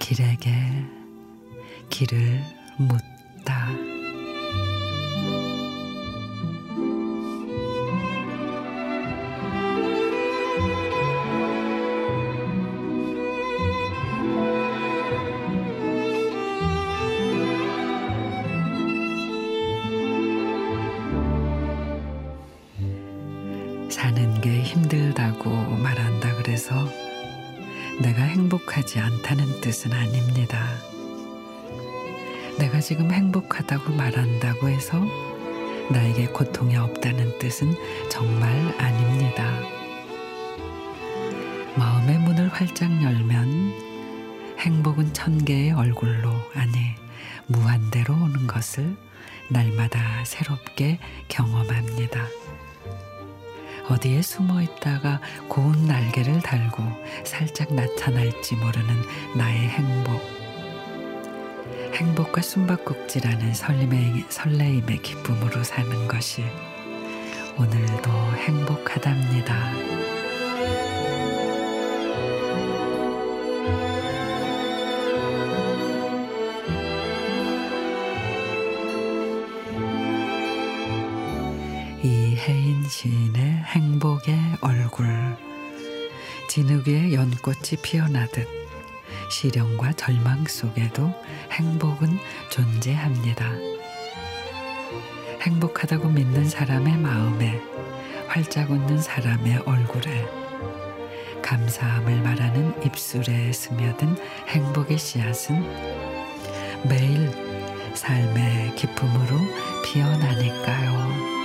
길에게 길을 묻다. 사는 게 힘들다고 말한다 그래서 내가 행복하지 않다는 뜻은 아닙니다. 내가 지금 행복하다고 말한다고 해서 나에게 고통이 없다는 뜻은 정말 아닙니다. 마음의 문을 활짝 열면 행복은 천 개의 얼굴로 아니 무한대로 오는 것을 날마다 새롭게 경험합니다. 어디에 숨어 있다가 고운 날개를 달고 살짝 나타날지 모르는 나의 행복. 행복과 숨바꼭질하는 설림의, 설레임의 기쁨으로 사는 것이 오늘도 행복하답니다. 이혜인 시인의 행복의 얼굴 진흙 위에 연꽃이 피어나듯 시련과 절망 속에도 행복은 존재합니다. 행복하다고 믿는 사람의 마음에 활짝 웃는 사람의 얼굴에 감사함을 말하는 입술에 스며든 행복의 씨앗은 매일 삶의 기쁨으로 피어나니까요.